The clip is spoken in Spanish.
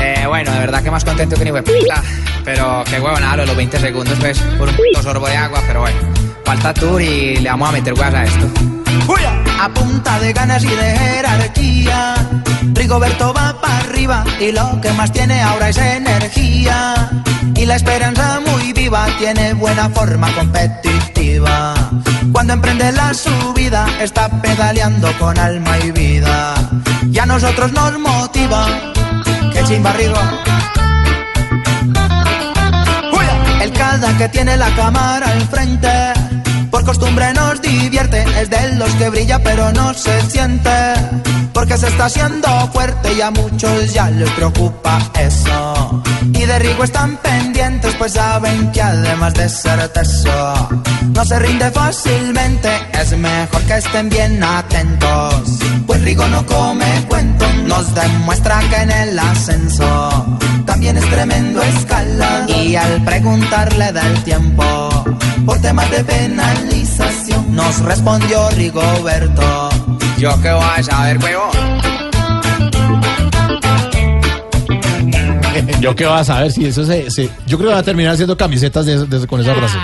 Eh, bueno, de verdad que más contento que ni hueputa. Pero qué huevo, nada, los 20 segundos, pues, por un puto sorbo de agua, pero bueno. Falta tour y le vamos a meter huevas a esto. A punta de ganas y de jerarquía, Rigoberto va para arriba y lo que más tiene ahora es energía. Y la esperanza muy viva, tiene buena forma competitiva. Cuando emprende la subida, está pedaleando con alma y vida. Y a nosotros nos motiva, que chimba Rigo. El cada que tiene la cámara al frente, por costumbre nos divierte, es de los que brilla pero no se siente, porque se está haciendo fuerte y a muchos ya les preocupa eso. Y de Rigo están pendientes, pues saben que además de ser teso, no se rinde fácilmente, es mejor que estén bien atentos, pues Rigo no come nos demuestra que en el ascenso también es tremendo escala y al preguntarle del tiempo por temas de penalización nos respondió Rigoberto Yo qué voy a saber, huevo. Yo qué vas a ver si eso se, se- Yo creo que va a terminar haciendo camisetas de- de- con esa frase.